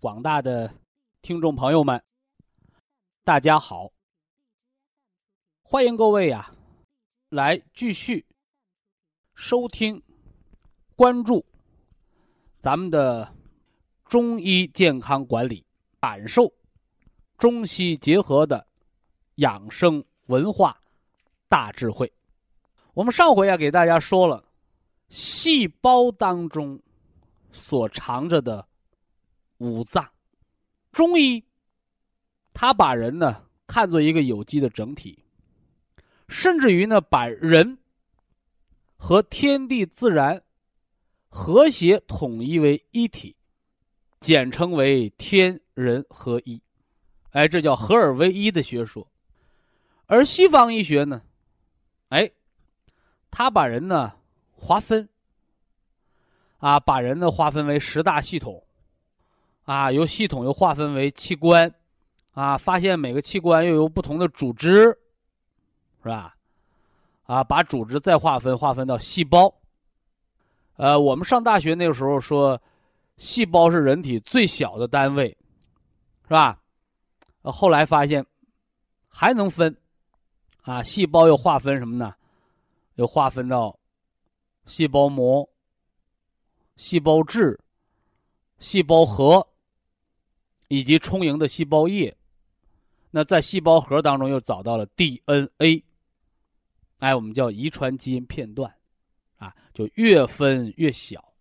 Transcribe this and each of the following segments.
广大的听众朋友们，大家好！欢迎各位呀，来继续收听、关注咱们的中医健康管理，感受中西结合的养生文化大智慧。我们上回啊，给大家说了细胞当中所藏着的。五脏，中医，他把人呢看作一个有机的整体，甚至于呢把人和天地自然和谐统一为一体，简称为天人合一。哎，这叫合二为一的学说。而西方医学呢，哎，他把人呢划分，啊，把人呢划分为十大系统。啊，由系统又划分为器官，啊，发现每个器官又有不同的组织，是吧？啊，把组织再划分，划分到细胞。呃，我们上大学那个时候说，细胞是人体最小的单位，是吧？后来发现还能分，啊，细胞又划分什么呢？又划分到细胞膜、细胞质、细胞核。以及充盈的细胞液，那在细胞核当中又找到了 DNA，哎，我们叫遗传基因片段，啊，就越分越小，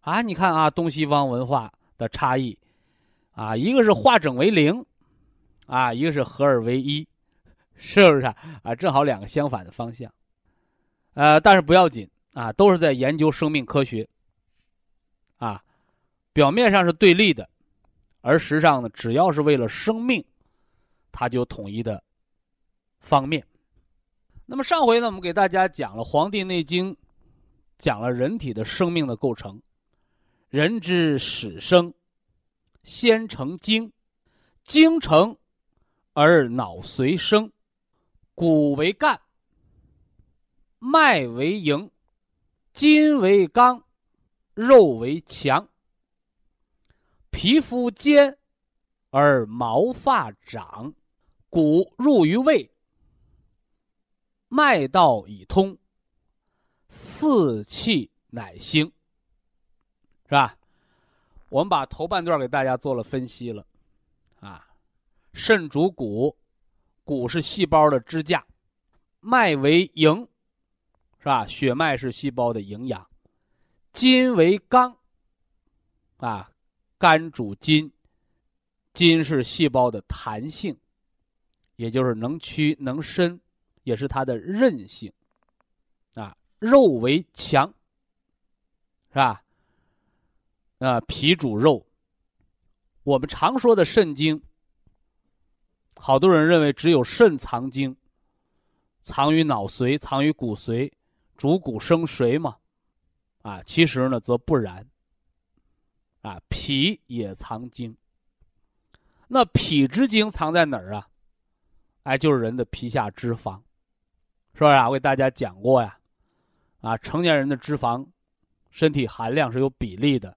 啊，你看啊，东西方文化的差异，啊，一个是化整为零，啊，一个是合二为一，是不是啊？正好两个相反的方向，呃，但是不要紧啊，都是在研究生命科学，啊，表面上是对立的。而实际上呢，只要是为了生命，它就统一的方面。那么上回呢，我们给大家讲了《黄帝内经》，讲了人体的生命的构成。人之始生，先成精，精成而脑髓生，骨为干，脉为营，筋为刚，肉为强。皮肤坚，而毛发长，骨入于胃，脉道已通，四气乃兴，是吧？我们把头半段给大家做了分析了，啊，肾主骨，骨是细胞的支架，脉为营，是吧？血脉是细胞的营养，筋为刚，啊。肝主筋，筋是细胞的弹性，也就是能屈能伸，也是它的韧性。啊，肉为强，是吧？啊，脾主肉。我们常说的肾经，好多人认为只有肾藏精，藏于脑髓，藏于骨髓，主骨生髓嘛？啊，其实呢，则不然。啊，脾也藏精。那脾之精藏在哪儿啊？哎，就是人的皮下脂肪，是不是啊？我给大家讲过呀。啊，成年人的脂肪，身体含量是有比例的。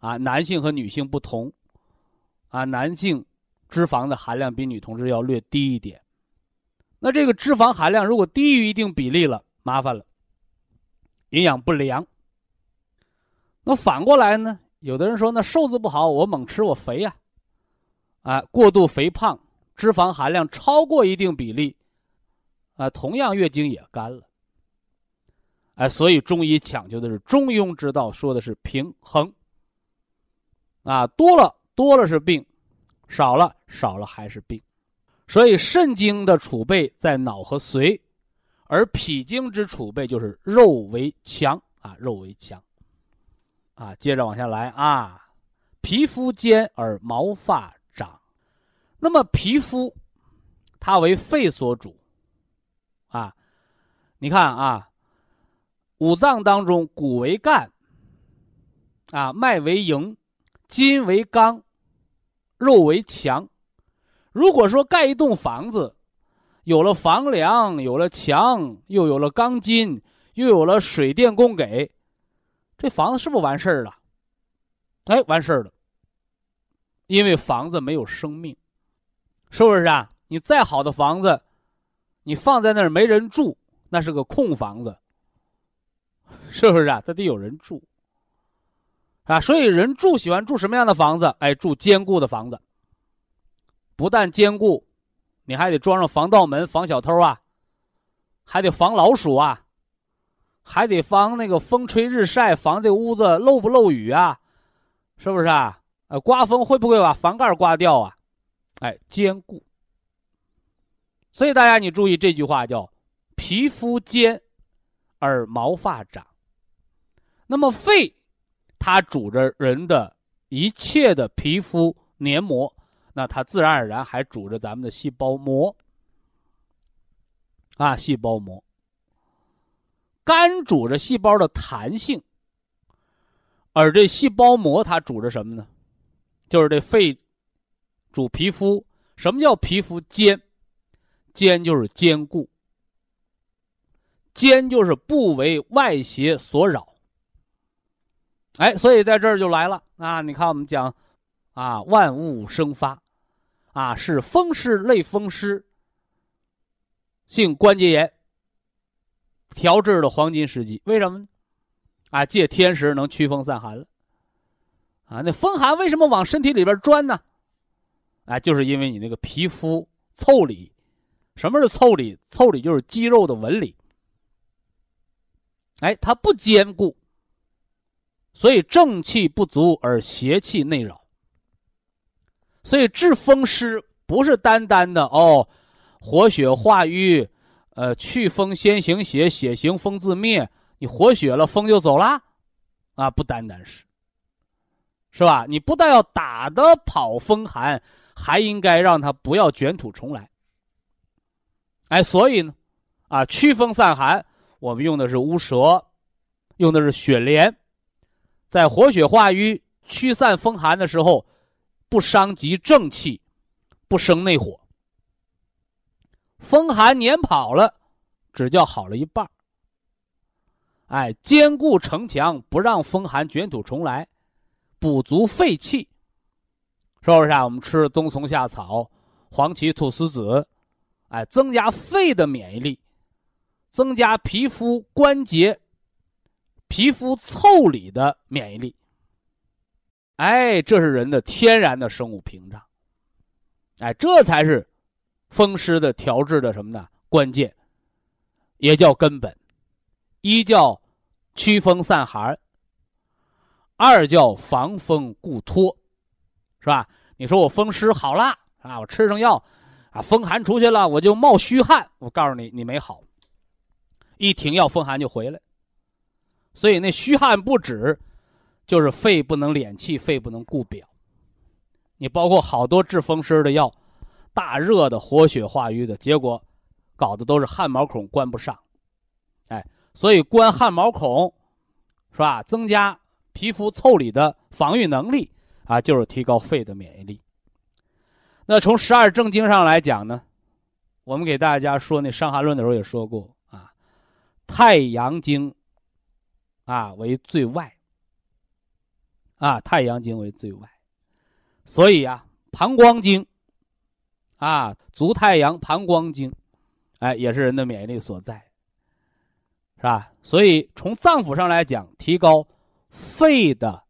啊，男性和女性不同。啊，男性脂肪的含量比女同志要略低一点。那这个脂肪含量如果低于一定比例了，麻烦了，营养不良。那反过来呢？有的人说：“那瘦子不好，我猛吃我肥呀。”啊，过度肥胖，脂肪含量超过一定比例，啊，同样月经也干了。哎，所以中医讲究的是中庸之道，说的是平衡。啊，多了多了是病，少了少了还是病。所以肾经的储备在脑和髓，而脾经之储备就是肉为强啊，肉为强。啊，接着往下来啊，皮肤坚而毛发长。那么皮肤，它为肺所主。啊，你看啊。五脏当中，骨为干，啊，脉为营，筋为刚，肉为强。如果说盖一栋房子，有了房梁，有了墙，又有了钢筋，又有了水电供给，这房子是不是完事儿了？哎，完事儿了。因为房子没有生命，是不是啊？你再好的房子，你放在那儿没人住，那是个空房子。是不是啊？它得有人住，啊，所以人住喜欢住什么样的房子？哎，住坚固的房子。不但坚固，你还得装上防盗门，防小偷啊，还得防老鼠啊，还得防那个风吹日晒，防这屋子漏不漏雨啊，是不是啊？呃，刮风会不会把房盖刮掉啊？哎，坚固。所以大家你注意这句话叫“皮肤坚而毛发长”。那么肺，它主着人的一切的皮肤黏膜，那它自然而然还主着咱们的细胞膜啊，细胞膜。肝主着细胞的弹性，而这细胞膜它主着什么呢？就是这肺主皮肤。什么叫皮肤坚？坚就是坚固，坚就是不为外邪所扰。哎，所以在这儿就来了啊！你看我们讲，啊，万物生发，啊，是风湿类风湿性关节炎调制的黄金时机。为什么呢？啊，借天时能驱风散寒了。啊，那风寒为什么往身体里边钻呢？啊，就是因为你那个皮肤腠理，什么是腠理？腠理就是肌肉的纹理。哎，它不坚固。所以正气不足而邪气内扰。所以治风湿不是单单的哦，活血化瘀，呃，祛风先行血，血行风自灭。你活血了，风就走啦，啊，不单单是，是吧？你不但要打得跑风寒，还应该让它不要卷土重来。哎，所以呢，啊，祛风散寒，我们用的是乌蛇，用的是雪莲。在活血化瘀、驱散风寒的时候，不伤及正气，不生内火。风寒撵跑了，只叫好了一半哎，坚固城墙，不让风寒卷土重来，补足肺气，是不是啊？我们吃冬虫夏草、黄芪、菟丝子，哎，增加肺的免疫力，增加皮肤关节。皮肤腠理的免疫力，哎，这是人的天然的生物屏障，哎，这才是风湿的调治的什么呢？关键，也叫根本。一叫驱风散寒，二叫防风固脱，是吧？你说我风湿好了啊，我吃上药啊，风寒出去了，我就冒虚汗。我告诉你，你没好，一停药，风寒就回来。所以那虚汗不止，就是肺不能敛气，肺不能固表。你包括好多治风湿的药，大热的、活血化瘀的，结果搞的都是汗毛孔关不上。哎，所以关汗毛孔，是吧？增加皮肤腠理的防御能力啊，就是提高肺的免疫力。那从十二正经上来讲呢，我们给大家说那《伤寒论》的时候也说过啊，太阳经。啊，为最外。啊，太阳经为最外，所以啊，膀胱经，啊，足太阳膀胱经，哎，也是人的免疫力所在，是吧？所以从脏腑上来讲，提高肺的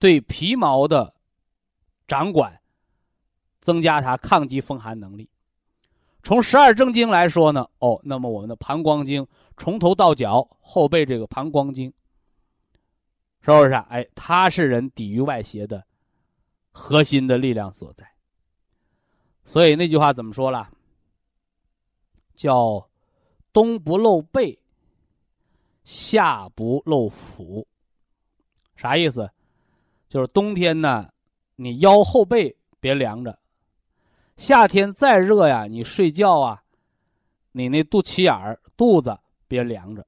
对皮毛的掌管，增加它抗击风寒能力。从十二正经来说呢，哦，那么我们的膀胱经从头到脚后背这个膀胱经，是不是？哎，它是人抵御外邪的核心的力量所在。所以那句话怎么说了？叫“冬不露背，夏不露腹”，啥意思？就是冬天呢，你腰后背别凉着。夏天再热呀，你睡觉啊，你那肚脐眼儿、肚子别凉着，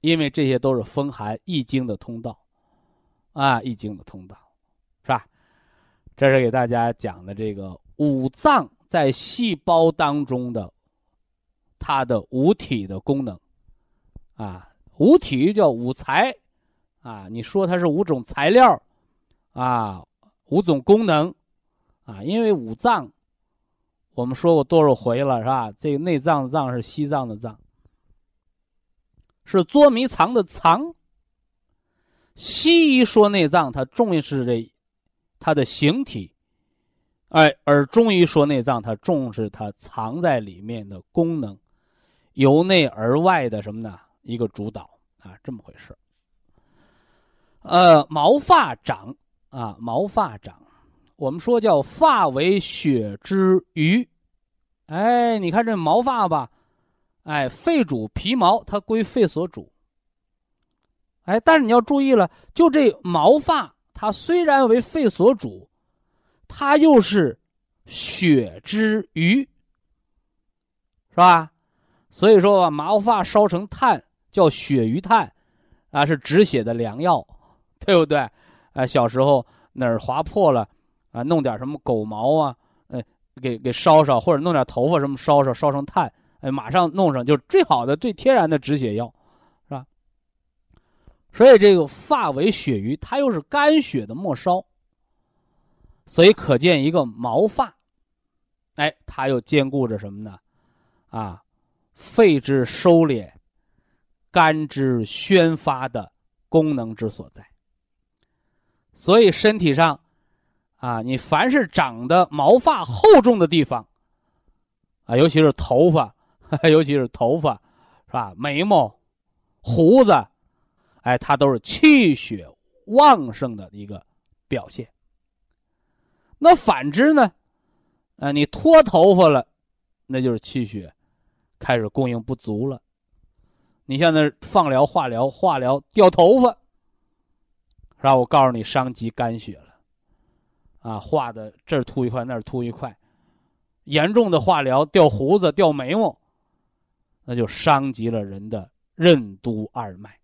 因为这些都是风寒易经的通道，啊，易经的通道，是吧？这是给大家讲的这个五脏在细胞当中的它的五体的功能，啊，五体叫五材，啊，你说它是五种材料，啊，五种功能，啊，因为五脏。我们说过多少回了，是吧？这个内脏的脏是西藏的脏，是捉迷藏的藏。西医说内脏，它重视这它的形体，哎，而中医说内脏，它重视它藏在里面的功能，由内而外的什么呢？一个主导啊，这么回事。呃，毛发长啊，毛发长。我们说叫发为血之余，哎，你看这毛发吧，哎，肺主皮毛，它归肺所主。哎，但是你要注意了，就这毛发，它虽然为肺所主，它又是血之余，是吧？所以说，把毛发烧成炭，叫血余炭，啊，是止血的良药，对不对？啊，小时候哪儿划破了。啊，弄点什么狗毛啊，哎，给给烧烧，或者弄点头发什么烧烧，烧成炭，哎，马上弄上，就是最好的、最天然的止血药，是吧？所以这个发为血余，它又是肝血的末梢，所以可见一个毛发，哎，它又兼顾着什么呢？啊，肺之收敛，肝之宣发的功能之所在。所以身体上。啊，你凡是长的毛发厚重的地方，啊，尤其是头发，尤其是头发，是吧？眉毛、胡子，哎，它都是气血旺盛的一个表现。那反之呢？啊，你脱头发了，那就是气血开始供应不足了。你像那放疗、化疗、化疗掉头发，是吧？我告诉你，伤及肝血了。啊，化的这儿秃一块，那儿秃一块，严重的化疗掉胡子、掉眉毛，那就伤及了人的任督二脉。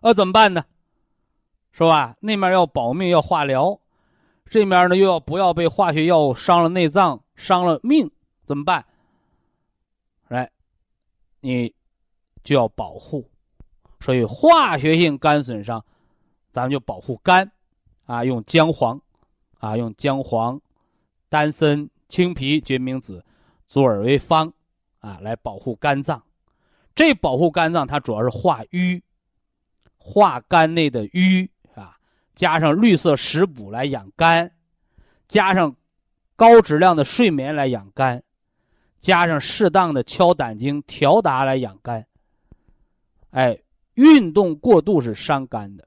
那怎么办呢？是吧？那面要保命要化疗，这面呢又要不要被化学药物伤了内脏、伤了命？怎么办？来，你就要保护。所以化学性肝损伤，咱们就保护肝，啊，用姜黄。啊，用姜黄、丹参、青皮、决明子、左耳为方，啊，来保护肝脏。这保护肝脏，它主要是化瘀，化肝内的瘀。加上绿色食补来养肝，加上高质量的睡眠来养肝，加上适当的敲胆经调达来养肝。哎，运动过度是伤肝的。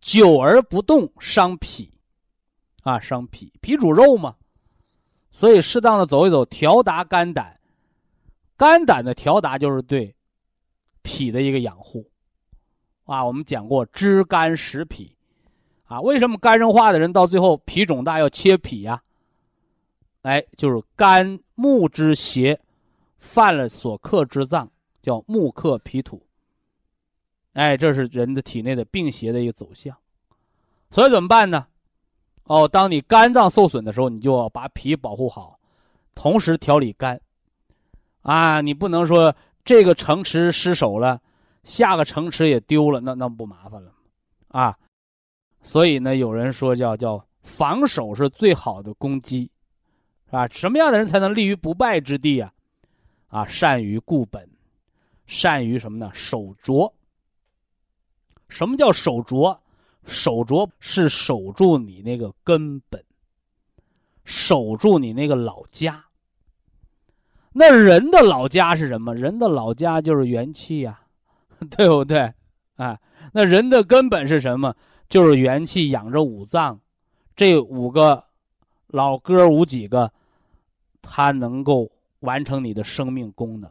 久而不动伤脾，啊，伤脾，脾主肉嘛，所以适当的走一走，调达肝胆，肝胆的调达就是对脾的一个养护，啊，我们讲过知肝识脾，啊，为什么肝硬化的人到最后脾肿大要切脾呀？哎，就是肝木之邪犯了所克之脏，叫木克脾土。哎，这是人的体内的病邪的一个走向，所以怎么办呢？哦，当你肝脏受损的时候，你就要把脾保护好，同时调理肝。啊，你不能说这个城池失守了，下个城池也丢了，那那不麻烦了啊，所以呢，有人说叫叫防守是最好的攻击，是吧？什么样的人才能立于不败之地啊？啊，善于固本，善于什么呢？守拙。什么叫守拙？守拙是守住你那个根本，守住你那个老家。那人的老家是什么？人的老家就是元气呀，对不对？啊，那人的根本是什么？就是元气养着五脏，这五个老哥五几个，他能够完成你的生命功能。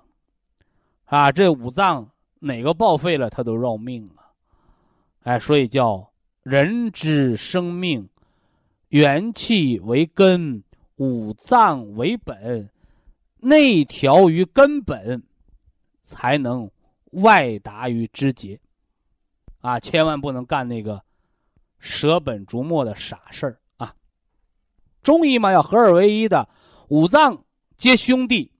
啊，这五脏哪个报废了，他都绕命啊！哎，所以叫人之生命，元气为根，五脏为本，内调于根本，才能外达于肢节。啊，千万不能干那个舍本逐末的傻事儿啊！中医嘛，要合二为一的，五脏皆兄弟。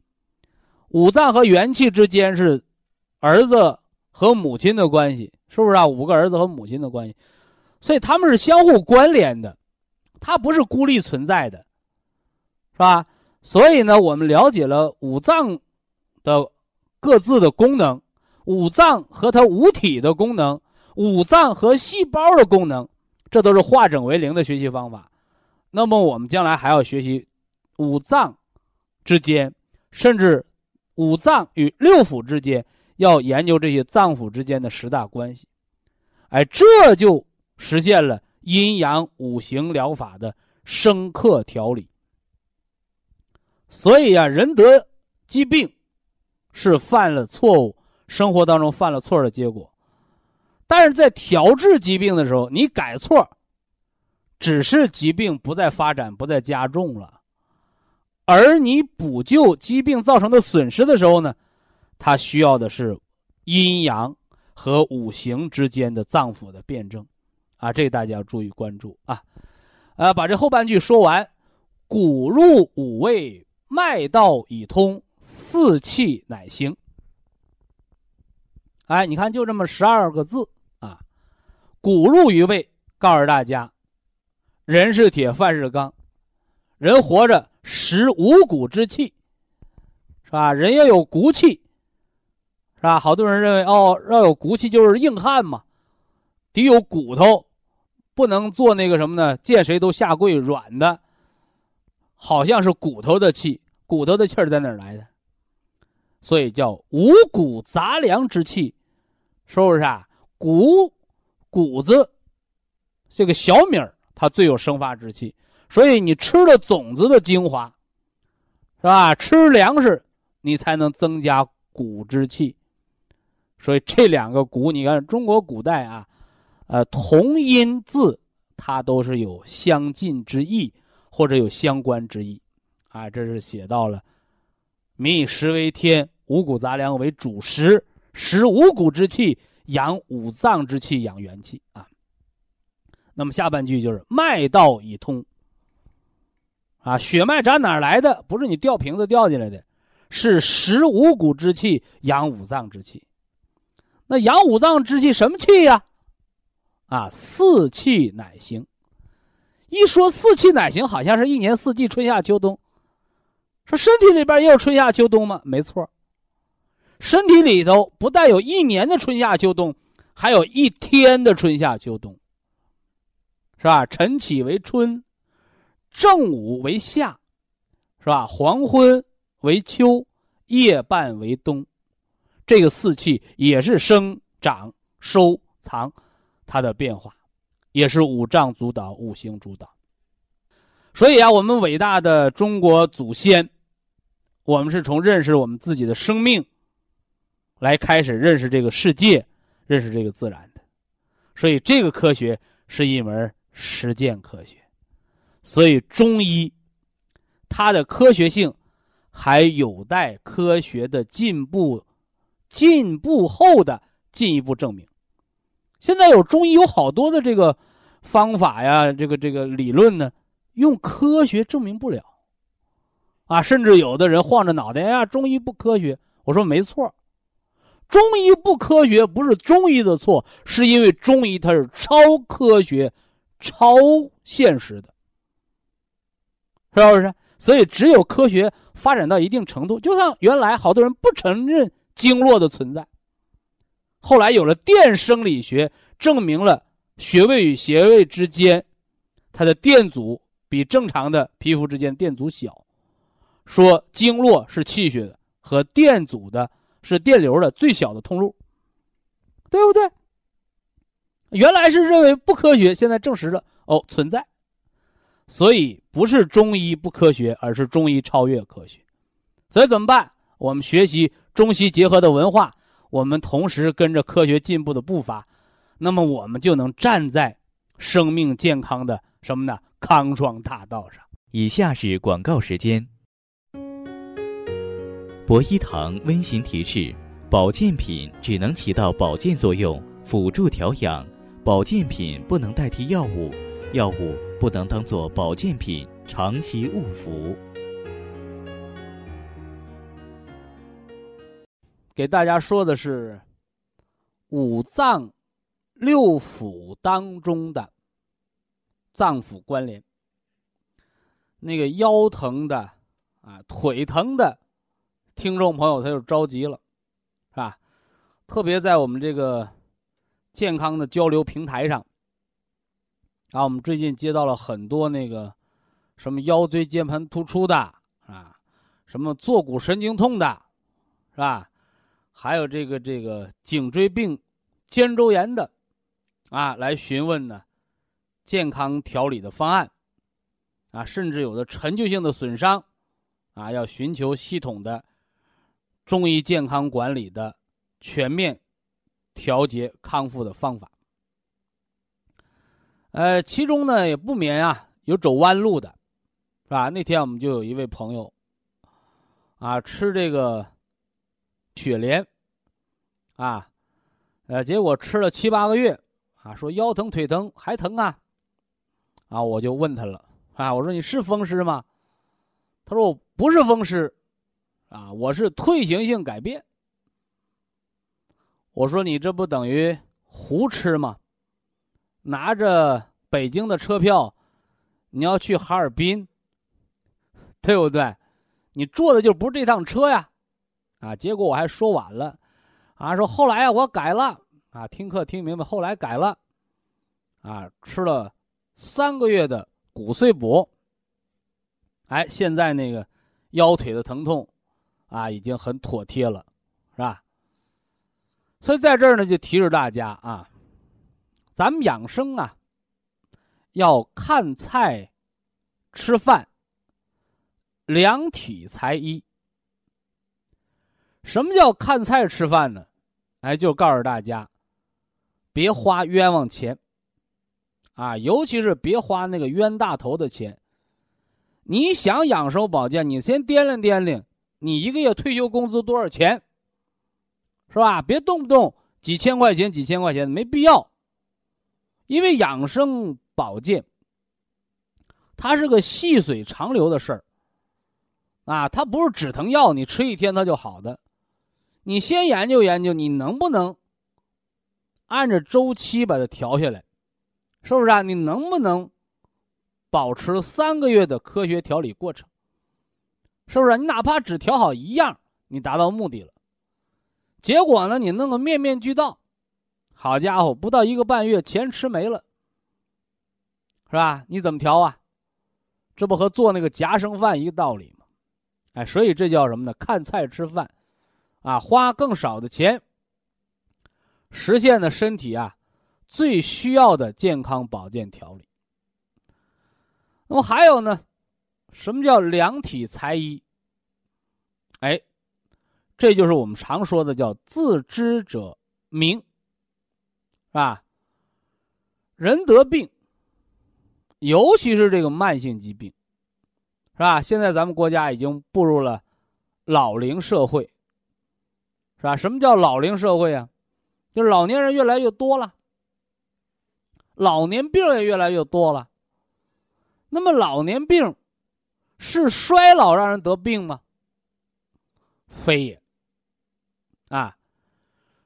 五脏和元气之间是儿子和母亲的关系，是不是啊？五个儿子和母亲的关系，所以他们是相互关联的，它不是孤立存在的，是吧？所以呢，我们了解了五脏的各自的功能，五脏和它五体的功能，五脏和细胞的功能，这都是化整为零的学习方法。那么我们将来还要学习五脏之间，甚至。五脏与六腑之间，要研究这些脏腑之间的十大关系，哎，这就实现了阴阳五行疗法的生克调理。所以呀，人得疾病是犯了错误，生活当中犯了错的结果。但是在调治疾病的时候，你改错，只是疾病不再发展，不再加重了。而你补救疾病造成的损失的时候呢，它需要的是阴阳和五行之间的脏腑的辩证，啊，这大家要注意关注啊，呃，把这后半句说完，骨入五味，脉道已通，四气乃行。哎，你看就这么十二个字啊，骨入于胃，告诉大家，人是铁，饭是钢，人活着。食五谷之气，是吧？人要有骨气，是吧？好多人认为哦，要有骨气就是硬汉嘛，得有骨头，不能做那个什么呢？见谁都下跪软的，好像是骨头的气，骨头的气儿在哪儿来的？所以叫五谷杂粮之气，是不是啊？谷谷子，这个小米儿，它最有生发之气。所以你吃了种子的精华，是吧？吃粮食，你才能增加谷之气。所以这两个“谷”，你看中国古代啊，呃，同音字它都是有相近之意，或者有相关之意，啊，这是写到了“民以食为天，五谷杂粮为主食，食五谷之气，养五脏之气，养元气”啊。那么下半句就是“脉道已通”。啊，血脉长哪来的？不是你吊瓶子吊进来的，是食五谷之气，养五脏之气。那养五脏之气什么气呀？啊，四气乃行。一说四气乃行，好像是一年四季，春夏秋冬。说身体里边也有春夏秋冬吗？没错。身体里头不但有一年的春夏秋冬，还有一天的春夏秋冬，是吧？晨起为春。正午为夏，是吧？黄昏为秋，夜半为冬。这个四气也是生长、收藏，它的变化，也是五脏主导、五行主导。所以啊，我们伟大的中国祖先，我们是从认识我们自己的生命，来开始认识这个世界，认识这个自然的。所以，这个科学是一门实践科学。所以中医，它的科学性还有待科学的进步，进步后的进一步证明。现在有中医有好多的这个方法呀，这个这个理论呢，用科学证明不了，啊，甚至有的人晃着脑袋呀，中医不科学。我说没错，中医不科学不是中医的错，是因为中医它是超科学、超现实的。是不是？所以只有科学发展到一定程度，就像原来好多人不承认经络的存在，后来有了电生理学，证明了穴位与穴位之间它的电阻比正常的皮肤之间电阻小。说经络是气血的和电阻的是电流的最小的通路，对不对？原来是认为不科学，现在证实了哦存在。所以不是中医不科学，而是中医超越科学。所以怎么办？我们学习中西结合的文化，我们同时跟着科学进步的步伐，那么我们就能站在生命健康的什么呢？康庄大道上。以下是广告时间。博一堂温馨提示：保健品只能起到保健作用，辅助调养；保健品不能代替药物，药物不能当做保健品长期误服。给大家说的是五脏六腑当中的脏腑关联。那个腰疼的啊，腿疼的。听众朋友，他就着急了，是吧？特别在我们这个健康的交流平台上，啊，我们最近接到了很多那个什么腰椎间盘突出的啊，什么坐骨神经痛的，是吧？还有这个这个颈椎病、肩周炎的，啊，来询问呢健康调理的方案，啊，甚至有的陈旧性的损伤，啊，要寻求系统的。中医健康管理的全面调节康复的方法，呃，其中呢也不免啊有走弯路的，是吧？那天我们就有一位朋友，啊，吃这个雪莲，啊，呃，结果吃了七八个月，啊，说腰疼腿疼还疼啊，啊，我就问他了，啊，我说你是风湿吗？他说我不是风湿。啊，我是退行性改变。我说你这不等于胡吃吗？拿着北京的车票，你要去哈尔滨，对不对？你坐的就不是这趟车呀！啊，结果我还说晚了，啊，说后来啊我改了啊，听课听明白，后来改了，啊，吃了三个月的骨碎补，哎，现在那个腰腿的疼痛。啊，已经很妥帖了，是吧？所以在这儿呢，就提示大家啊，咱们养生啊，要看菜、吃饭，量体裁衣。什么叫看菜吃饭呢？哎，就告诉大家，别花冤枉钱，啊，尤其是别花那个冤大头的钱。你想养生保健，你先掂量掂量。你一个月退休工资多少钱？是吧？别动不动几千块钱、几千块钱，没必要。因为养生保健，它是个细水长流的事儿。啊，它不是止疼药，你吃一天它就好的。你先研究研究，你能不能按着周期把它调下来？是不是啊？你能不能保持三个月的科学调理过程？是不是？你哪怕只调好一样，你达到目的了。结果呢？你弄个面面俱到，好家伙，不到一个半月，钱吃没了，是吧？你怎么调啊？这不和做那个夹生饭一个道理吗？哎，所以这叫什么呢？看菜吃饭，啊，花更少的钱，实现了身体啊最需要的健康保健调理。那么还有呢？什么叫量体裁衣？哎，这就是我们常说的叫自知者明，是吧？人得病，尤其是这个慢性疾病，是吧？现在咱们国家已经步入了老龄社会，是吧？什么叫老龄社会啊？就是老年人越来越多了，老年病也越来越多了。那么老年病。是衰老让人得病吗？非也。啊，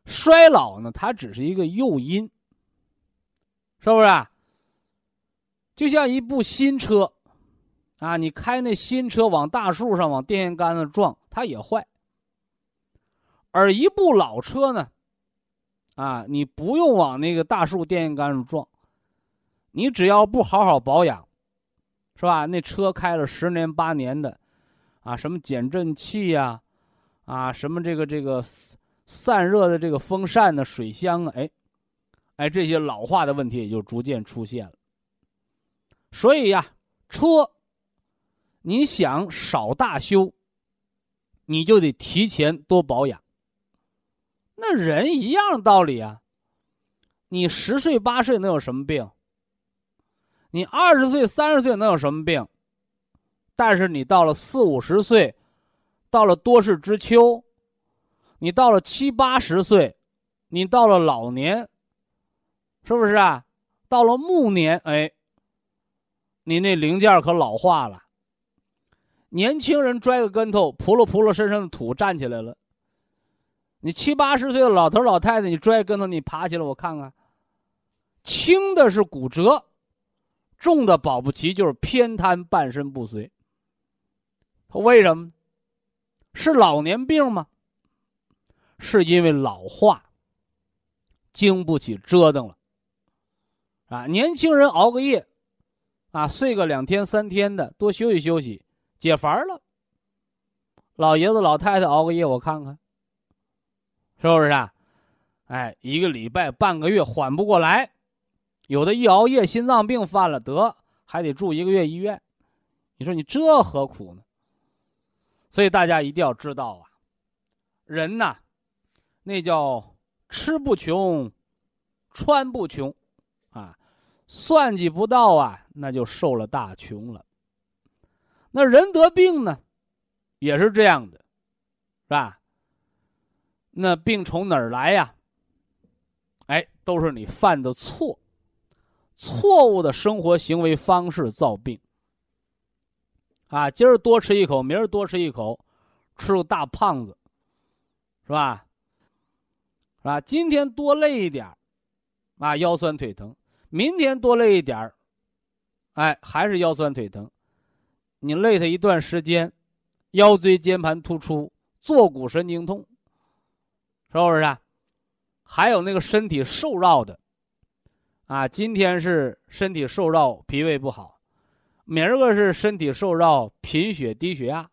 衰老呢，它只是一个诱因，是不是？就像一部新车，啊，你开那新车往大树上、往电线杆子撞，它也坏。而一部老车呢，啊，你不用往那个大树、电线杆上撞，你只要不好好保养。是吧？那车开了十年八年的，啊，什么减震器呀，啊，什么这个这个散热的这个风扇呢、水箱啊，哎，哎，这些老化的问题也就逐渐出现了。所以呀，车，你想少大修，你就得提前多保养。那人一样的道理啊。你十岁八岁能有什么病？你二十岁三十岁能有什么病？但是你到了四五十岁，到了多事之秋，你到了七八十岁，你到了老年，是不是啊？到了暮年，哎，你那零件可老化了。年轻人摔个跟头，扑噜扑噜身上的土站起来了。你七八十岁的老头老太太，你摔跟头，你爬起来，我看看。轻的是骨折，重的保不齐就是偏瘫、半身不遂。为什么？是老年病吗？是因为老化，经不起折腾了。啊，年轻人熬个夜，啊，睡个两天三天的，多休息休息，解乏了。老爷子老太太熬个夜，我看看，是不是啊？哎，一个礼拜、半个月缓不过来。有的一熬夜，心脏病犯了，得还得住一个月医院。你说你这何苦呢？所以大家一定要知道啊，人呐，那叫吃不穷，穿不穷，啊，算计不到啊，那就受了大穷了。那人得病呢，也是这样的，是吧？那病从哪儿来呀？哎，都是你犯的错。错误的生活行为方式造病。啊，今儿多吃一口，明儿多吃一口，吃个大胖子，是吧？是吧？今天多累一点啊，腰酸腿疼；明天多累一点哎，还是腰酸腿疼。你累他一段时间，腰椎间盘突出、坐骨神经痛，是不是？啊？还有那个身体瘦弱的。啊，今天是身体受扰，脾胃不好；明儿个是身体受扰，贫血、低血压。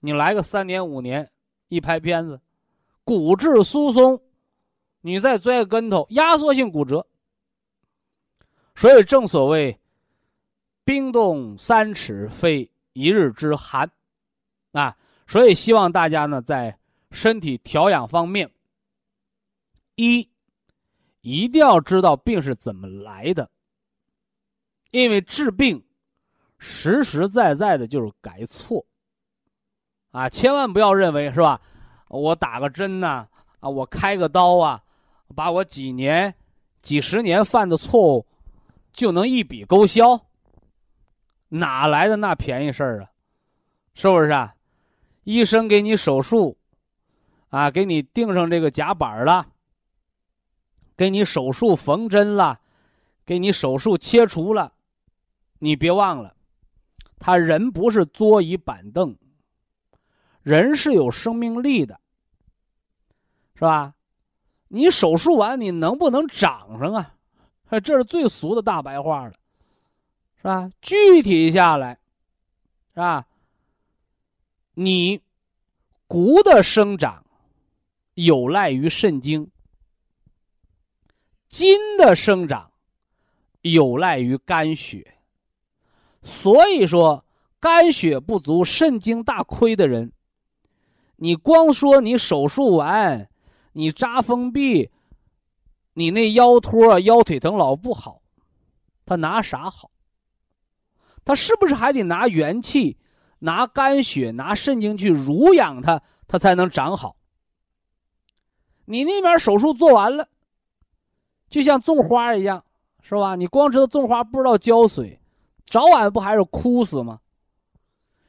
你来个三年五年，一拍片子，骨质疏松，你再摔个跟头，压缩性骨折。所以正所谓“冰冻三尺，非一日之寒”，啊，所以希望大家呢，在身体调养方面，一。一定要知道病是怎么来的，因为治病实实在在的就是改错啊！千万不要认为是吧？我打个针呐，啊，我开个刀啊，把我几年、几十年犯的错误就能一笔勾销？哪来的那便宜事儿啊？是不是啊？医生给你手术啊，给你钉上这个夹板了。给你手术缝针了，给你手术切除了，你别忘了，他人不是桌椅板凳，人是有生命力的，是吧？你手术完你能不能长上啊？这是最俗的大白话了，是吧？具体下来，是吧？你骨的生长有赖于肾经。筋的生长有赖于肝血，所以说肝血不足、肾精大亏的人，你光说你手术完，你扎封闭，你那腰托、腰腿疼老不好，他拿啥好？他是不是还得拿元气、拿肝血、拿肾精去濡养他，他才能长好？你那边手术做完了。就像种花一样，是吧？你光知道种花，不知道浇水，早晚不还是枯死吗？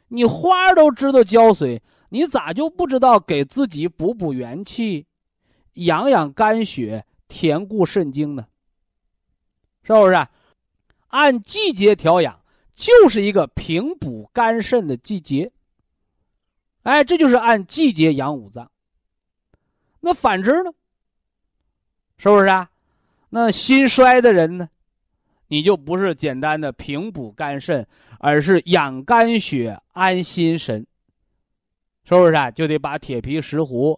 你花都知道浇水，你咋就不知道给自己补补元气，养养肝血，填固肾精呢？是不是？按季节调养，就是一个平补肝肾的季节。哎，这就是按季节养五脏。那反之呢？是不是啊？那心衰的人呢，你就不是简单的平补肝肾，而是养肝血、安心神。是不是啊？就得把铁皮石斛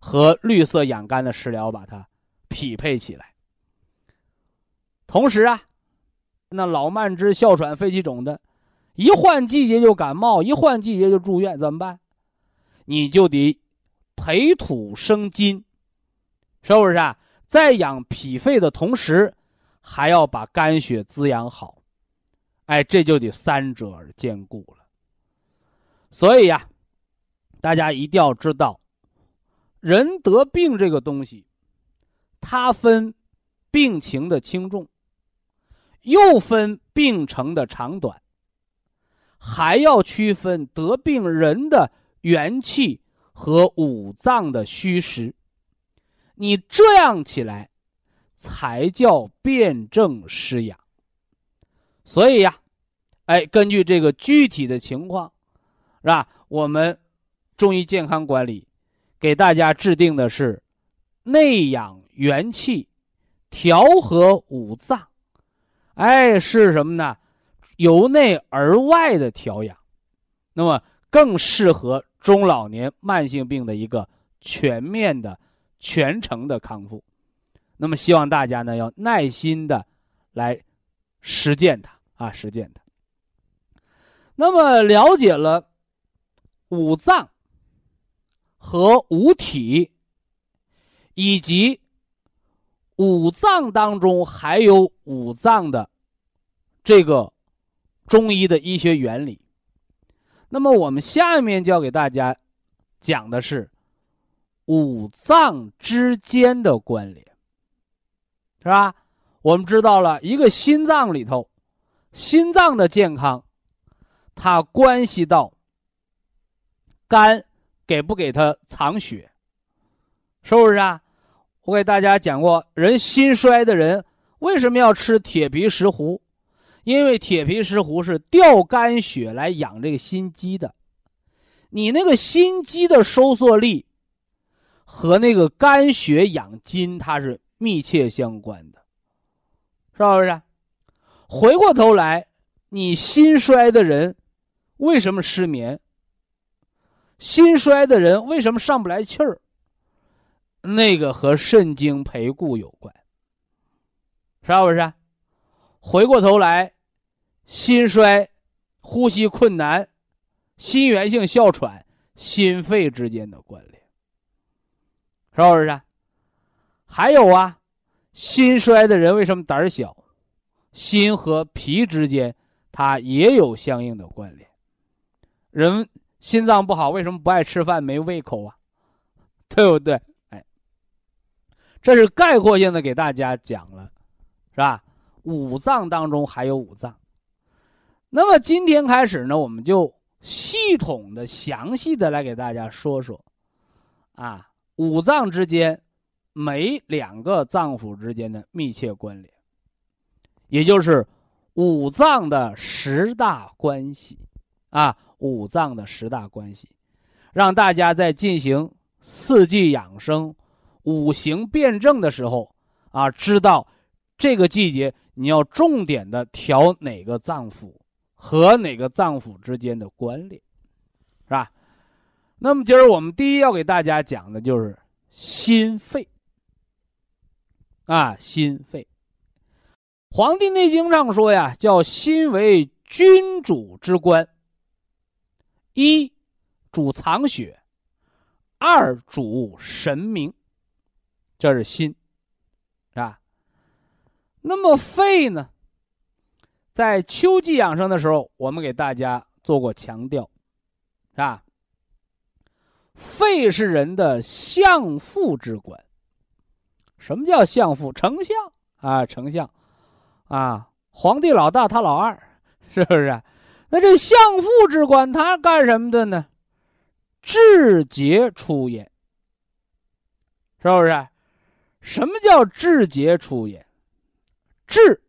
和绿色养肝的食疗把它匹配起来。同时啊，那老慢支、哮喘、肺气肿的，一换季节就感冒，一换季节就住院，怎么办？你就得培土生金，是不是啊？在养脾肺的同时，还要把肝血滋养好，哎，这就得三者而兼顾了。所以呀。大家一定要知道，人得病这个东西，它分病情的轻重，又分病程的长短，还要区分得病人的元气和五脏的虚实。你这样起来，才叫辨证施养。所以呀，哎，根据这个具体的情况，是吧？我们。中医健康管理给大家制定的是内养元气、调和五脏，哎，是什么呢？由内而外的调养，那么更适合中老年慢性病的一个全面的、全程的康复。那么，希望大家呢要耐心的来实践它啊，实践它。那么，了解了五脏。和五体，以及五脏当中还有五脏的这个中医的医学原理。那么我们下面就要给大家讲的是五脏之间的关联，是吧？我们知道了一个心脏里头，心脏的健康，它关系到肝。给不给它藏血？是不是啊？我给大家讲过，人心衰的人为什么要吃铁皮石斛？因为铁皮石斛是调肝血来养这个心肌的。你那个心肌的收缩力和那个肝血养筋，它是密切相关的，是不是？回过头来，你心衰的人为什么失眠？心衰的人为什么上不来气儿？那个和肾精培固有关，是不是？回过头来，心衰、呼吸困难、心源性哮喘、心肺之间的关联，是不是？还有啊，心衰的人为什么胆小？心和脾之间，它也有相应的关联。人。心脏不好，为什么不爱吃饭、没胃口啊？对不对？哎，这是概括性的给大家讲了，是吧？五脏当中还有五脏。那么今天开始呢，我们就系统的、详细的来给大家说说，啊，五脏之间每两个脏腑之间的密切关联，也就是五脏的十大关系，啊。五脏的十大关系，让大家在进行四季养生、五行辩证的时候啊，知道这个季节你要重点的调哪个脏腑和哪个脏腑之间的关联，是吧？那么今儿我们第一要给大家讲的就是心肺啊，心肺。《黄帝内经》上说呀，叫心为君主之官。一主藏血，二主神明，这是心，是吧？那么肺呢？在秋季养生的时候，我们给大家做过强调，是吧？肺是人的相父之官。什么叫相父？丞相啊，丞相啊，皇帝老大，他老二，是不是？那这相父之官，他干什么的呢？治节出也，是不是？什么叫治节出也？治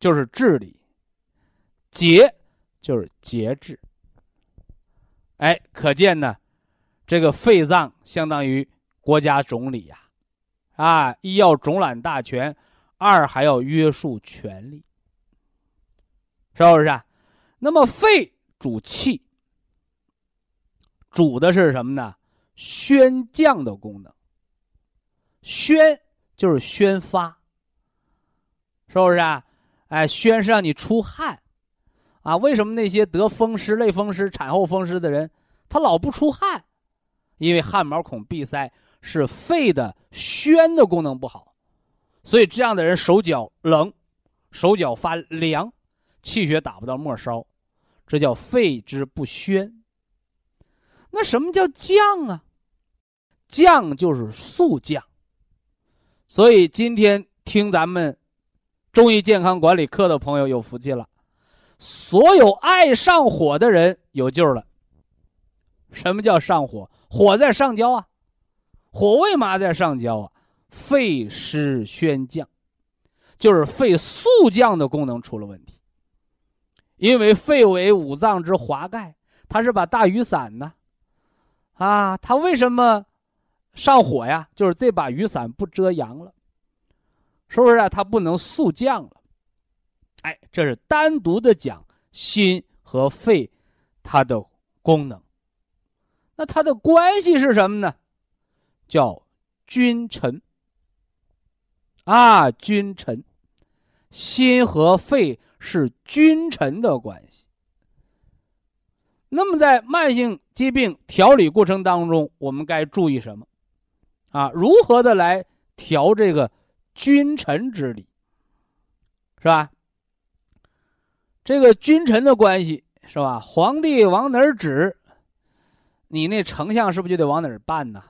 就是治理，节就是节制。哎，可见呢，这个肺脏相当于国家总理呀，啊，一要总揽大权，二还要约束权力，是不是？那么肺主气，主的是什么呢？宣降的功能。宣就是宣发，是不是啊？哎，宣是让你出汗，啊，为什么那些得风湿、类风湿、产后风湿的人，他老不出汗？因为汗毛孔闭塞是肺的宣的功能不好，所以这样的人手脚冷，手脚发凉，气血打不到末梢，这叫肺之不宣。那什么叫降啊？降就是速降。所以今天听咱们中医健康管理课的朋友有福气了，所有爱上火的人有救了。什么叫上火？火在上焦啊，火为嘛在上焦啊？肺湿宣降，就是肺速降的功能出了问题。因为肺为五脏之华盖，它是把大雨伞呢，啊，它为什么？上火呀，就是这把雨伞不遮阳了，是不是啊？它不能速降了。哎，这是单独的讲心和肺它的功能。那它的关系是什么呢？叫君臣啊，君臣，心和肺是君臣的关系。那么在慢性疾病调理过程当中，我们该注意什么？啊，如何的来调这个君臣之理，是吧？这个君臣的关系是吧？皇帝往哪儿指，你那丞相是不是就得往哪儿办呢？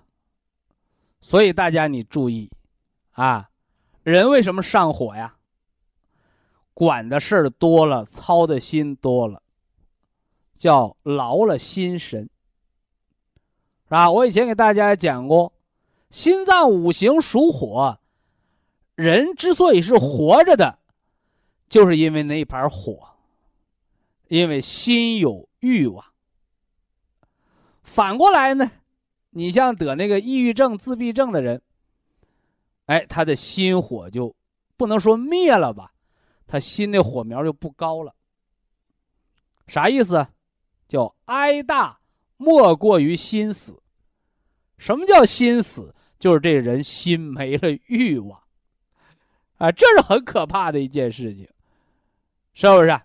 所以大家你注意，啊，人为什么上火呀？管的事儿多了，操的心多了，叫劳了心神，是吧？我以前给大家讲过。心脏五行属火，人之所以是活着的，就是因为那一盘火。因为心有欲望。反过来呢，你像得那个抑郁症、自闭症的人，哎，他的心火就不能说灭了吧，他心的火苗就不高了。啥意思？叫哀大莫过于心死。什么叫心死？就是这人心没了欲望，啊，这是很可怕的一件事情，是不是？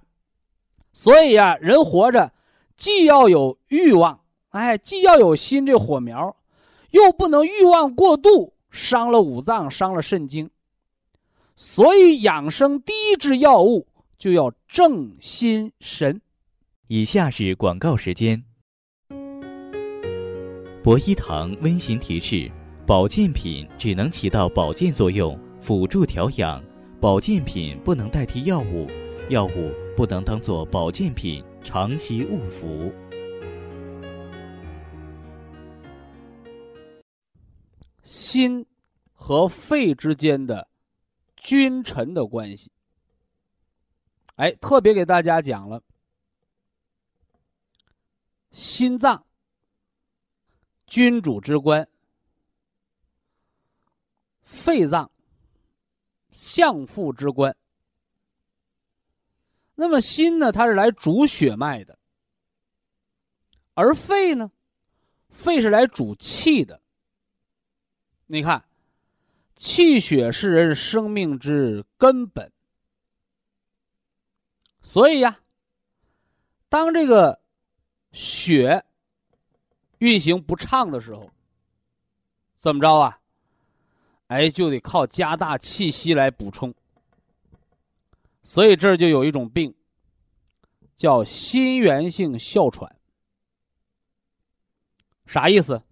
所以呀，人活着既要有欲望，哎，既要有心这火苗，又不能欲望过度，伤了五脏，伤了肾经。所以养生第一支药物就要正心神。以下是广告时间。博一堂温馨提示。保健品只能起到保健作用，辅助调养。保健品不能代替药物，药物不能当做保健品长期误服。心和肺之间的君臣的关系，哎，特别给大家讲了。心脏，君主之官。肺脏，相父之官。那么心呢？它是来主血脉的，而肺呢？肺是来主气的。你看，气血是人生命之根本。所以呀，当这个血运行不畅的时候，怎么着啊？哎，就得靠加大气息来补充，所以这就有一种病，叫心源性哮喘。啥意思？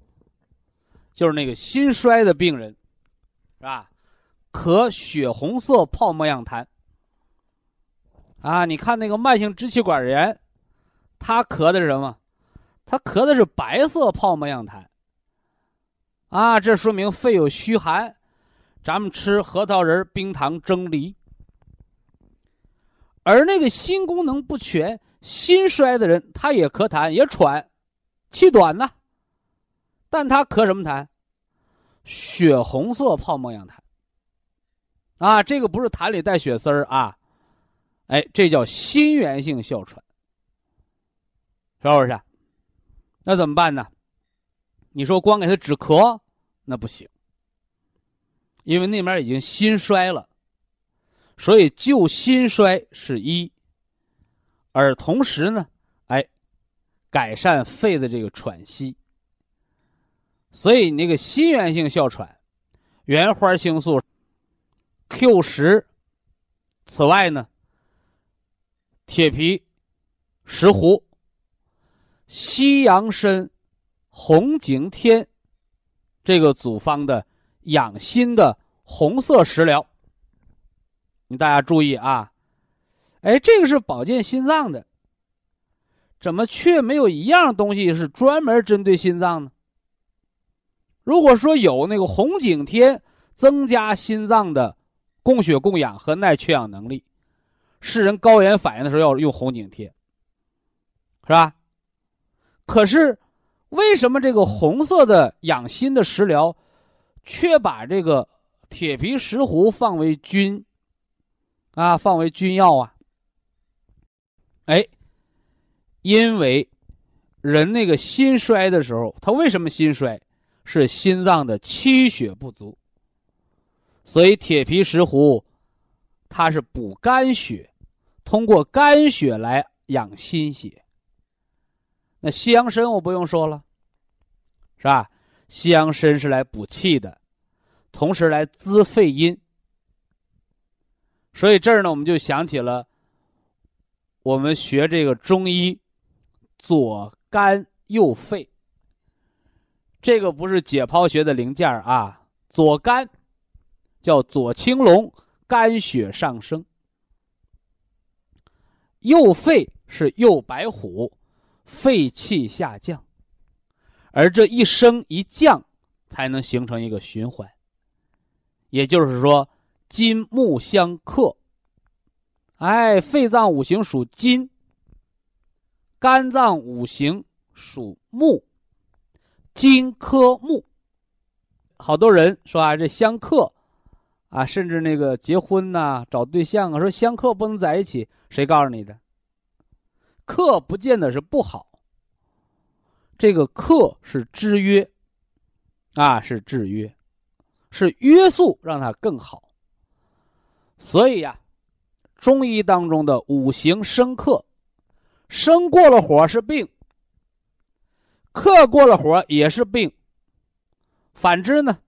就是那个心衰的病人，是吧？咳血红色泡沫样痰。啊，你看那个慢性支气管炎，他咳的是什么？他咳的是白色泡沫样痰。啊，这说明肺有虚寒。咱们吃核桃仁、冰糖蒸梨，而那个心功能不全、心衰的人，他也咳痰，也喘，气短呢。但他咳什么痰？血红色泡沫样痰。啊，这个不是痰里带血丝儿啊，哎，这叫心源性哮喘。是不是？那怎么办呢？你说光给他止咳，那不行，因为那边已经心衰了，所以救心衰是一，而同时呢，哎，改善肺的这个喘息。所以你那个心源性哮喘，原花青素 Q 十，此外呢，铁皮石斛。西洋参、红景天，这个组方的养心的红色食疗，你大家注意啊！哎，这个是保健心脏的，怎么却没有一样东西是专门针对心脏呢？如果说有那个红景天，增加心脏的供血供氧和耐缺氧能力，是人高原反应的时候要用红景天，是吧？可是，为什么这个红色的养心的食疗，却把这个铁皮石斛放为君，啊，放为君药啊？哎，因为人那个心衰的时候，他为什么心衰？是心脏的气血不足。所以铁皮石斛，它是补肝血，通过肝血来养心血。那西洋参我不用说了，是吧？西洋参是来补气的，同时来滋肺阴。所以这儿呢，我们就想起了我们学这个中医，左肝右肺。这个不是解剖学的零件啊，左肝叫左青龙，肝血上升；右肺是右白虎。肺气下降，而这一升一降，才能形成一个循环。也就是说，金木相克。哎，肺脏五行属金，肝脏五行属木，金克木。好多人说啊，这相克啊，甚至那个结婚呐、找对象啊，说相克不能在一起，谁告诉你的？克不见得是不好，这个克是制约，啊是制约，是约束，让它更好。所以呀，中医当中的五行生克，生过了火是病，克过了火也是病。反之呢，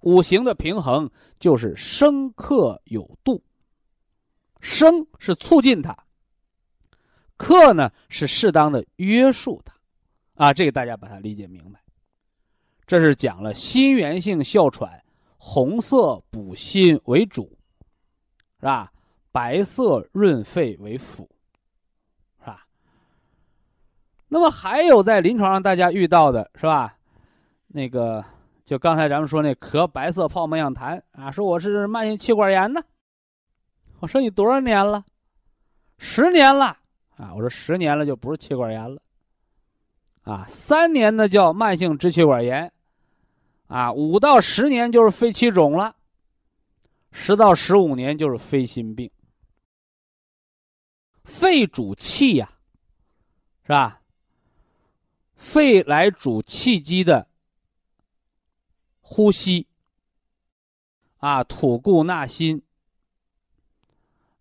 五行的平衡就是生克有度，生是促进它。克呢是适当的约束它，啊，这个大家把它理解明白。这是讲了心源性哮喘，红色补心为主，是吧？白色润肺为辅，那么还有在临床上大家遇到的是吧？那个就刚才咱们说那咳白色泡沫样痰啊，说我是慢性气管炎呢。我说你多少年了？十年了。啊，我说十年了就不是气管炎了，啊，三年的叫慢性支气管炎，啊，五到十年就是肺气肿了，十到十五年就是肺心病。肺主气呀，是吧？肺来主气机的呼吸，啊，吐故纳新。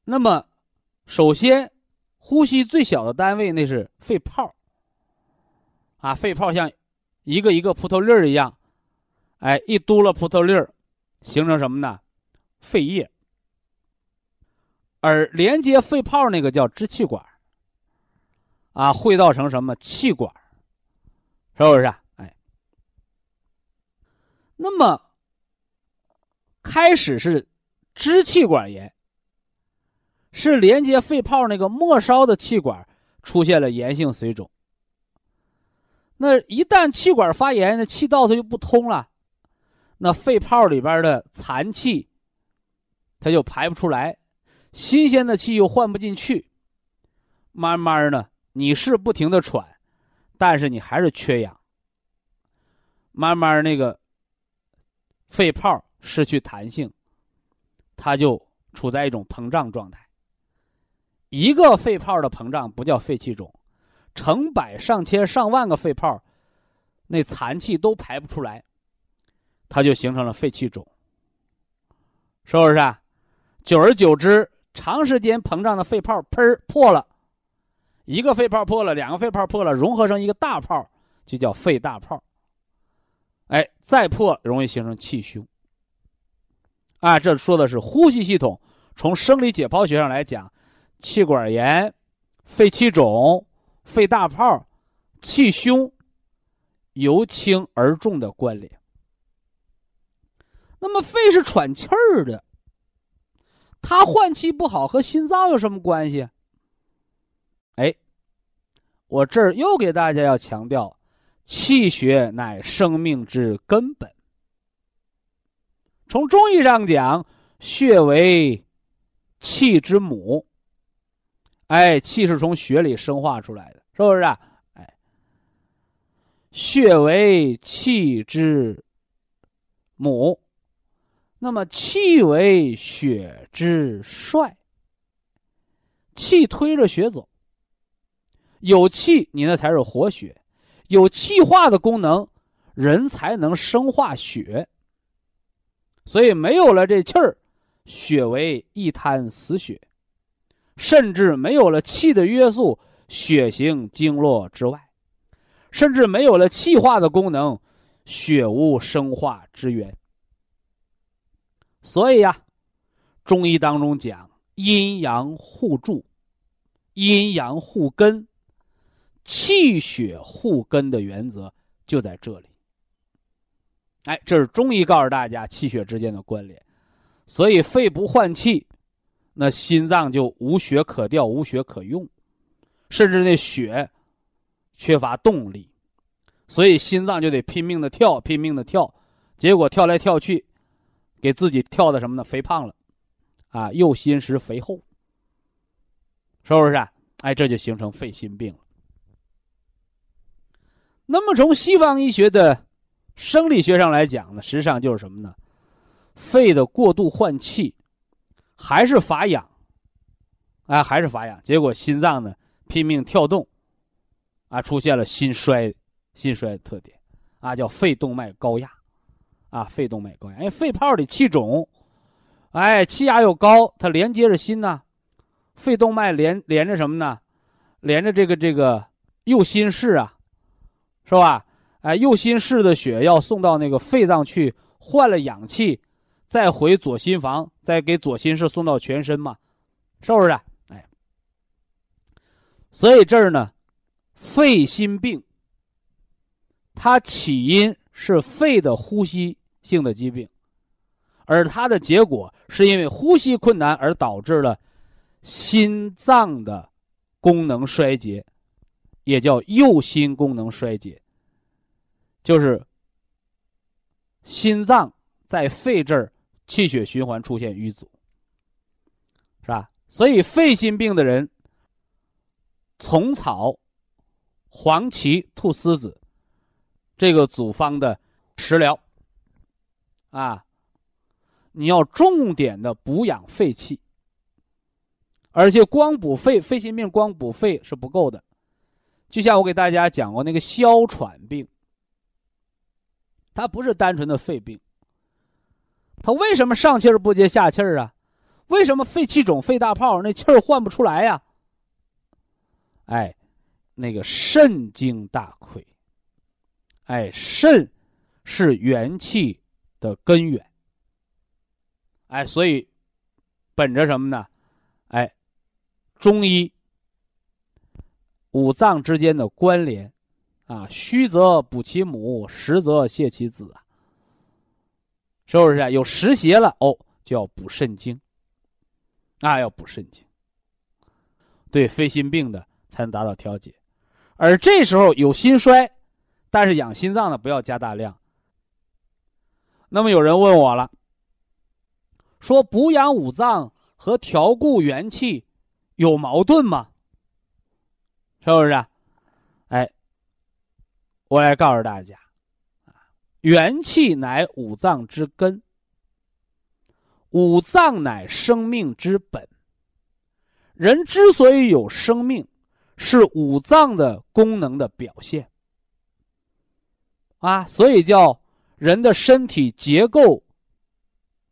那么，首先。呼吸最小的单位那是肺泡啊，肺泡像一个一个葡萄粒儿一样，哎，一嘟了葡萄粒儿，形成什么呢？肺叶。而连接肺泡那个叫支气管啊，会造成什么气管是不是？哎，那么开始是支气管炎。是连接肺泡那个末梢的气管出现了炎性水肿。那一旦气管发炎，那气道它就不通了，那肺泡里边的残气，它就排不出来，新鲜的气又换不进去，慢慢呢，你是不停的喘，但是你还是缺氧，慢慢那个肺泡失去弹性，它就处在一种膨胀状态。一个肺泡的膨胀不叫肺气肿，成百上千上万个肺泡，那残气都排不出来，它就形成了肺气肿，是不是啊？久而久之，长时间膨胀的肺泡砰破了，一个肺泡破了，两个肺泡破了，融合成一个大泡，就叫肺大泡。哎，再破容易形成气胸。啊，这说的是呼吸系统。从生理解剖学上来讲，气管炎、肺气肿、肺大泡、气胸由轻而重的关联。那么，肺是喘气儿的，它换气不好和心脏有什么关系？我这儿又给大家要强调，气血乃生命之根本。从中医上讲，血为。气之母，哎，气是从血里生化出来的，是不是？啊哎，血为气之母，那么气为血之帅，气推着血走。有气，你那才是活血，有气化的功能，人才能生化血。所以没有了这气儿。血为一滩死血，甚至没有了气的约束，血行经络之外，甚至没有了气化的功能，血无生化之源。所以呀，中医当中讲阴阳互助、阴阳互根、气血互根的原则就在这里。哎，这是中医告诉大家气血之间的关联。所以肺不换气，那心脏就无血可调、无血可用，甚至那血缺乏动力，所以心脏就得拼命的跳、拼命的跳，结果跳来跳去，给自己跳的什么呢？肥胖了，啊，又心实肥厚，是不是？哎，这就形成肺心病了。那么从西方医学的生理学上来讲呢，实际上就是什么呢？肺的过度换气，还是乏氧，啊，还是乏氧，结果心脏呢拼命跳动，啊，出现了心衰，心衰的特点，啊，叫肺动脉高压，啊，肺动脉高压，因为肺泡里气肿，哎，气压又高，它连接着心呐，肺动脉连连着什么呢？连着这个这个右心室啊，是吧？哎，右心室的血要送到那个肺脏去换了氧气。再回左心房，再给左心室送到全身嘛，是不是？哎，所以这儿呢，肺心病，它起因是肺的呼吸性的疾病，而它的结果是因为呼吸困难而导致了心脏的功能衰竭，也叫右心功能衰竭，就是心脏在肺这儿。气血循环出现淤阻，是吧？所以肺心病的人，虫草、黄芪、菟丝子这个组方的食疗啊，你要重点的补养肺气，而且光补肺，肺心病光补肺是不够的。就像我给大家讲过那个哮喘病，它不是单纯的肺病。他为什么上气儿不接下气儿啊？为什么肺气肿、肺大泡那气儿换不出来呀？哎，那个肾精大亏。哎，肾是元气的根源。哎，所以本着什么呢？哎，中医五脏之间的关联啊，虚则补其母，实则泻其子啊。是不是有湿邪了？哦，就要补肾精，啊，要补肾精，对肺心病的才能达到调节。而这时候有心衰，但是养心脏的不要加大量。那么有人问我了，说补养五脏和调固元气有矛盾吗？是不是？哎，我来告诉大家。元气乃五脏之根，五脏乃生命之本。人之所以有生命，是五脏的功能的表现。啊，所以叫人的身体结构，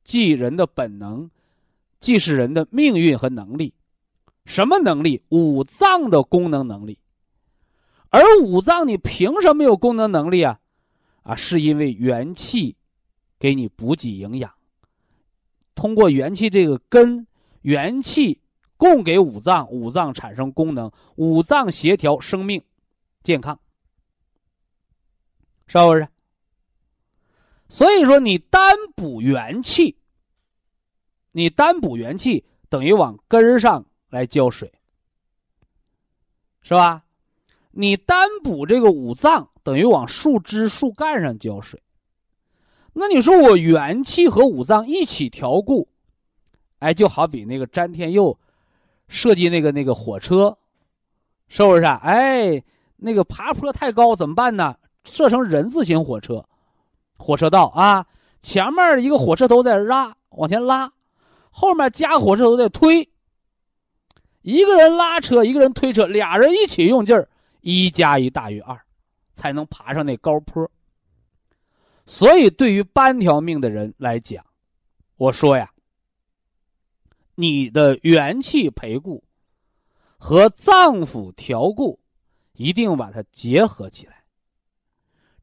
即人的本能，既是人的命运和能力。什么能力？五脏的功能能力。而五脏你凭什么有功能能力啊？啊，是因为元气给你补给营养，通过元气这个根，元气供给五脏，五脏产生功能，五脏协调生命健康，是不是？所以说，你单补元气，你单补元气等于往根上来浇水，是吧？你单补这个五脏，等于往树枝、树干上浇水。那你说我元气和五脏一起调固，哎，就好比那个詹天佑设计那个那个火车，是不是啊？哎，那个爬坡太高怎么办呢？设成人字形火车，火车道啊，前面一个火车头在拉，往前拉，后面加火车头在推，一个人拉车，一个人推车，俩人一起用劲儿。一加一大于二，才能爬上那高坡。所以，对于半条命的人来讲，我说呀，你的元气培固和脏腑调固，一定把它结合起来。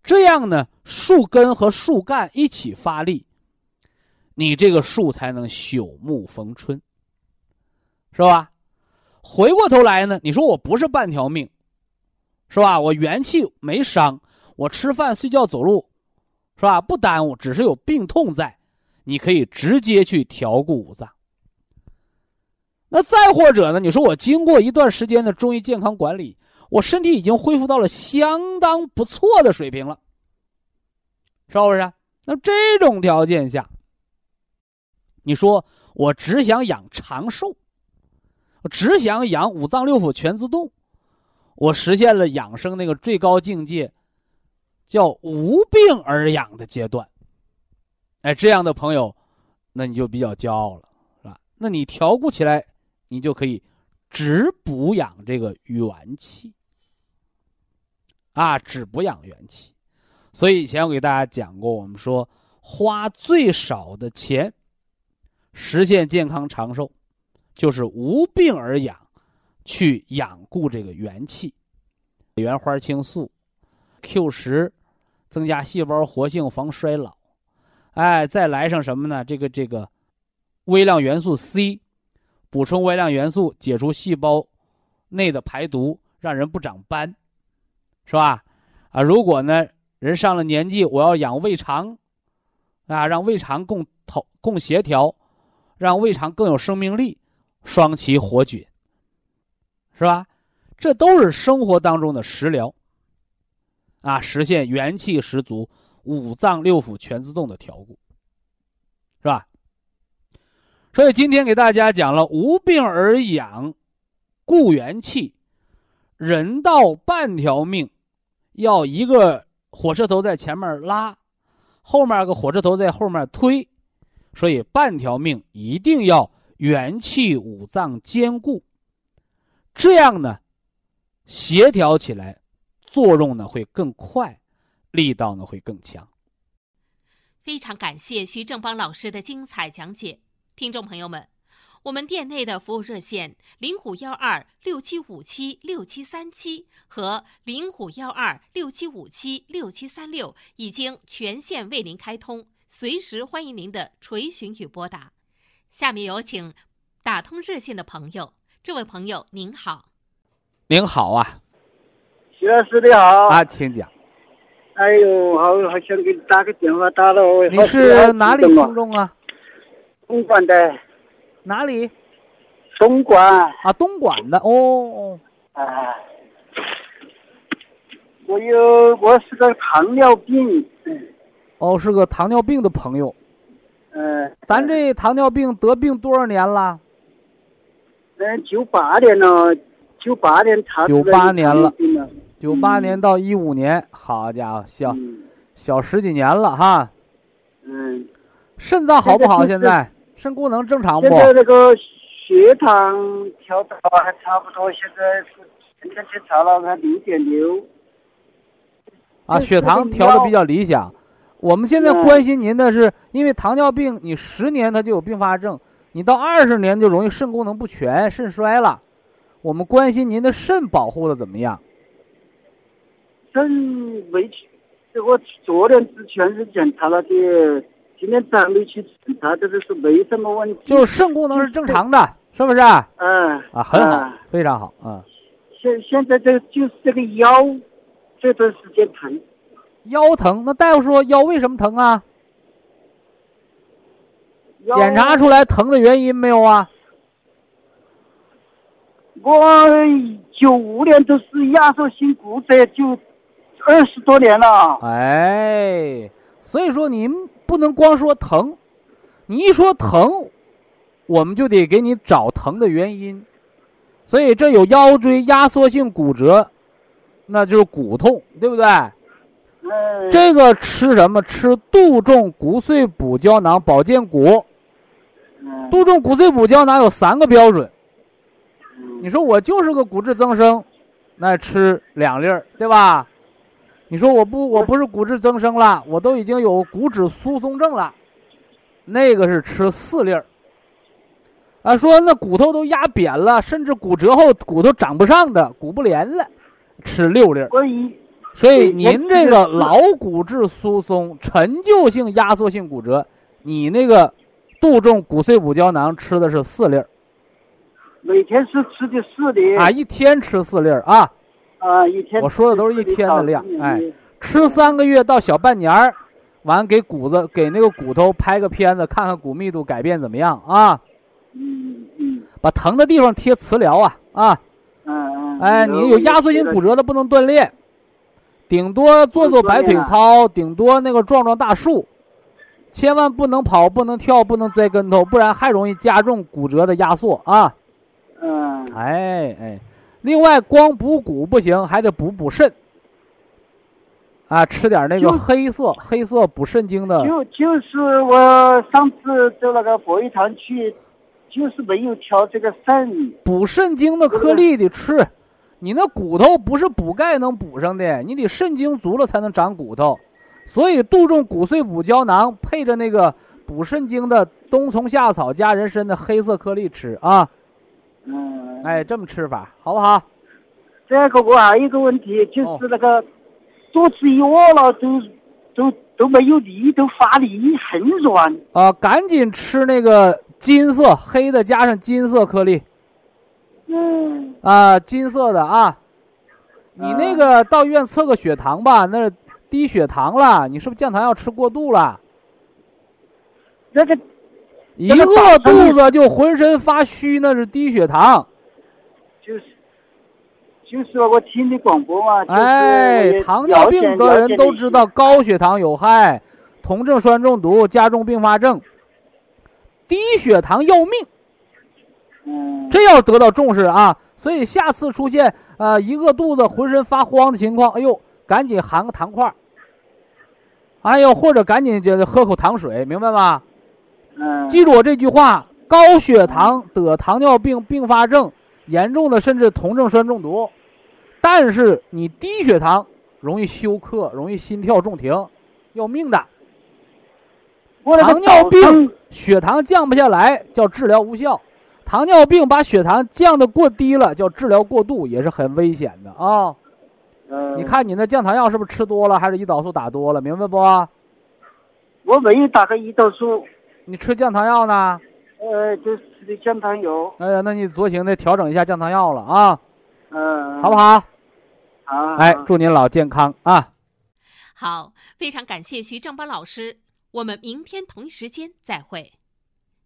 这样呢，树根和树干一起发力，你这个树才能朽木逢春，是吧？回过头来呢，你说我不是半条命。是吧？我元气没伤，我吃饭、睡觉、走路，是吧？不耽误，只是有病痛在，你可以直接去调固五脏。那再或者呢？你说我经过一段时间的中医健康管理，我身体已经恢复到了相当不错的水平了，是不是？那这种条件下，你说我只想养长寿，我只想养五脏六腑全自动。我实现了养生那个最高境界，叫无病而养的阶段。哎，这样的朋友，那你就比较骄傲了，是吧？那你调固起来，你就可以只补养这个元气，啊，只补养元气。所以以前我给大家讲过，我们说花最少的钱实现健康长寿，就是无病而养。去养固这个元气，原花青素、Q 十，增加细胞活性，防衰老。哎，再来上什么呢？这个这个微量元素 C，补充微量元素，解除细胞内的排毒，让人不长斑，是吧？啊，如果呢人上了年纪，我要养胃肠，啊，让胃肠共同共协调，让胃肠更有生命力，双歧活菌。是吧？这都是生活当中的食疗，啊，实现元气十足、五脏六腑全自动的调固，是吧？所以今天给大家讲了无病而养，固元气，人到半条命，要一个火车头在前面拉，后面个火车头在后面推，所以半条命一定要元气五脏兼顾。这样呢，协调起来，作用呢会更快，力道呢会更强。非常感谢徐正邦老师的精彩讲解，听众朋友们，我们店内的服务热线零五幺二六七五七六七三七和零五幺二六七五七六七三六已经全线为您开通，随时欢迎您的垂询与拨打。下面有请打通热线的朋友。这位朋友您好，您好啊，徐老师你好啊，请讲。哎呦，好好想给你打个电话，打了。你是哪里听众啊？东莞的。哪里？东莞。啊，东莞的哦。啊。我有，我是个糖尿病。哦，是个糖尿病的朋友。嗯。咱这糖尿病得病多少年了？嗯，九八年了，九八年查九八年了，九八年到一五年，好家伙，小小十几年了哈。嗯。肾脏好不好？现在肾功能正常不？现在那个血糖调的还差不多，现在现在检查了，还六点六。啊，血糖调的比较理想。我们现在关心您的是，因为糖尿病，你十年它就有并发症，你到二十年就容易肾功能不全、肾衰了。我们关心您的肾保护的怎么样？肾没去，我昨天之前是检查了的，今天早上没去检查，这个是没什么问题。就是肾功能是正常的，是不是？嗯。啊，很好，非常好嗯。现现在这就是这个腰。这段时间疼，腰疼，那大夫说腰为什么疼啊？检查出来疼的原因没有啊？我九五年都是压缩性骨折，就二十多年了。哎，所以说您不能光说疼，你一说疼，我们就得给你找疼的原因。所以这有腰椎压缩性骨折。那就是骨痛，对不对？嗯。这个吃什么？吃杜仲骨碎补胶囊保健骨。嗯。杜仲骨碎补胶囊有三个标准。你说我就是个骨质增生，那吃两粒儿，对吧？你说我不，我不是骨质增生了，我都已经有骨质疏松症了，那个是吃四粒儿。啊，说那骨头都压扁了，甚至骨折后骨头长不上的，骨不连了。吃六粒儿，所以您这个老骨质疏松、陈旧性压缩性骨折，你那个杜仲骨碎补胶囊吃的是四粒儿。每天是吃的四粒啊，一天吃四粒儿啊。啊，一天。我说的都是一天的量，哎，吃三个月到小半年儿，完给骨子给那个骨头拍个片子，看看骨密度改变怎么样啊。嗯嗯。把疼的地方贴磁疗啊啊。哎，你有压缩性骨折的不能锻炼，顶多做做摆腿操，顶多那个撞撞大树，千万不能跑，不能跳，不能栽跟头，不然还容易加重骨折的压缩啊。嗯。哎哎，另外光补骨不行，还得补补肾。啊，吃点那个黑色黑色补肾精的。就就是我上次走那个博医堂去，就是没有调这个肾。补肾精的颗粒得吃。你那骨头不是补钙能补上的，你得肾精足了才能长骨头，所以杜仲骨碎补胶囊配着那个补肾精的冬虫夏草加人参的黑色颗粒吃啊。嗯。哎，这么吃法好不好？这个我还有一个问题，就是那个肚子一饿了都都都没有力，都发力很软。啊，赶紧吃那个金色黑的加上金色颗粒。嗯啊，金色的啊，你那个到医院测个血糖吧，那低血糖了，你是不是降糖药吃过度了？那个一饿肚子就浑身发虚，那是低血糖。就是就是我听的广播嘛。哎，糖尿病的人都知道高血糖有害，酮症酸中毒加重并发症，低血糖要命。嗯，这要得到重视啊！所以下次出现呃一饿肚子、浑身发慌的情况，哎呦，赶紧含个糖块儿，哎呦，或者赶紧就喝口糖水，明白吗？嗯，记住我这句话：高血糖得糖尿病并发症，严重的甚至酮症酸中毒。但是你低血糖容易休克，容易心跳骤停，要命的。糖尿病血糖降不下来，叫治疗无效。糖尿病把血糖降得过低了，叫治疗过度，也是很危险的啊。嗯，你看你那降糖药是不是吃多了，还是胰岛素打多了？明白不？我没有打个胰岛素。你吃降糖药呢？呃，就是吃的降糖药。哎呀，那你酌情的调整一下降糖药了啊。嗯。好不好？好。哎，祝您老健康啊。好，非常感谢徐正邦老师，我们明天同一时间再会。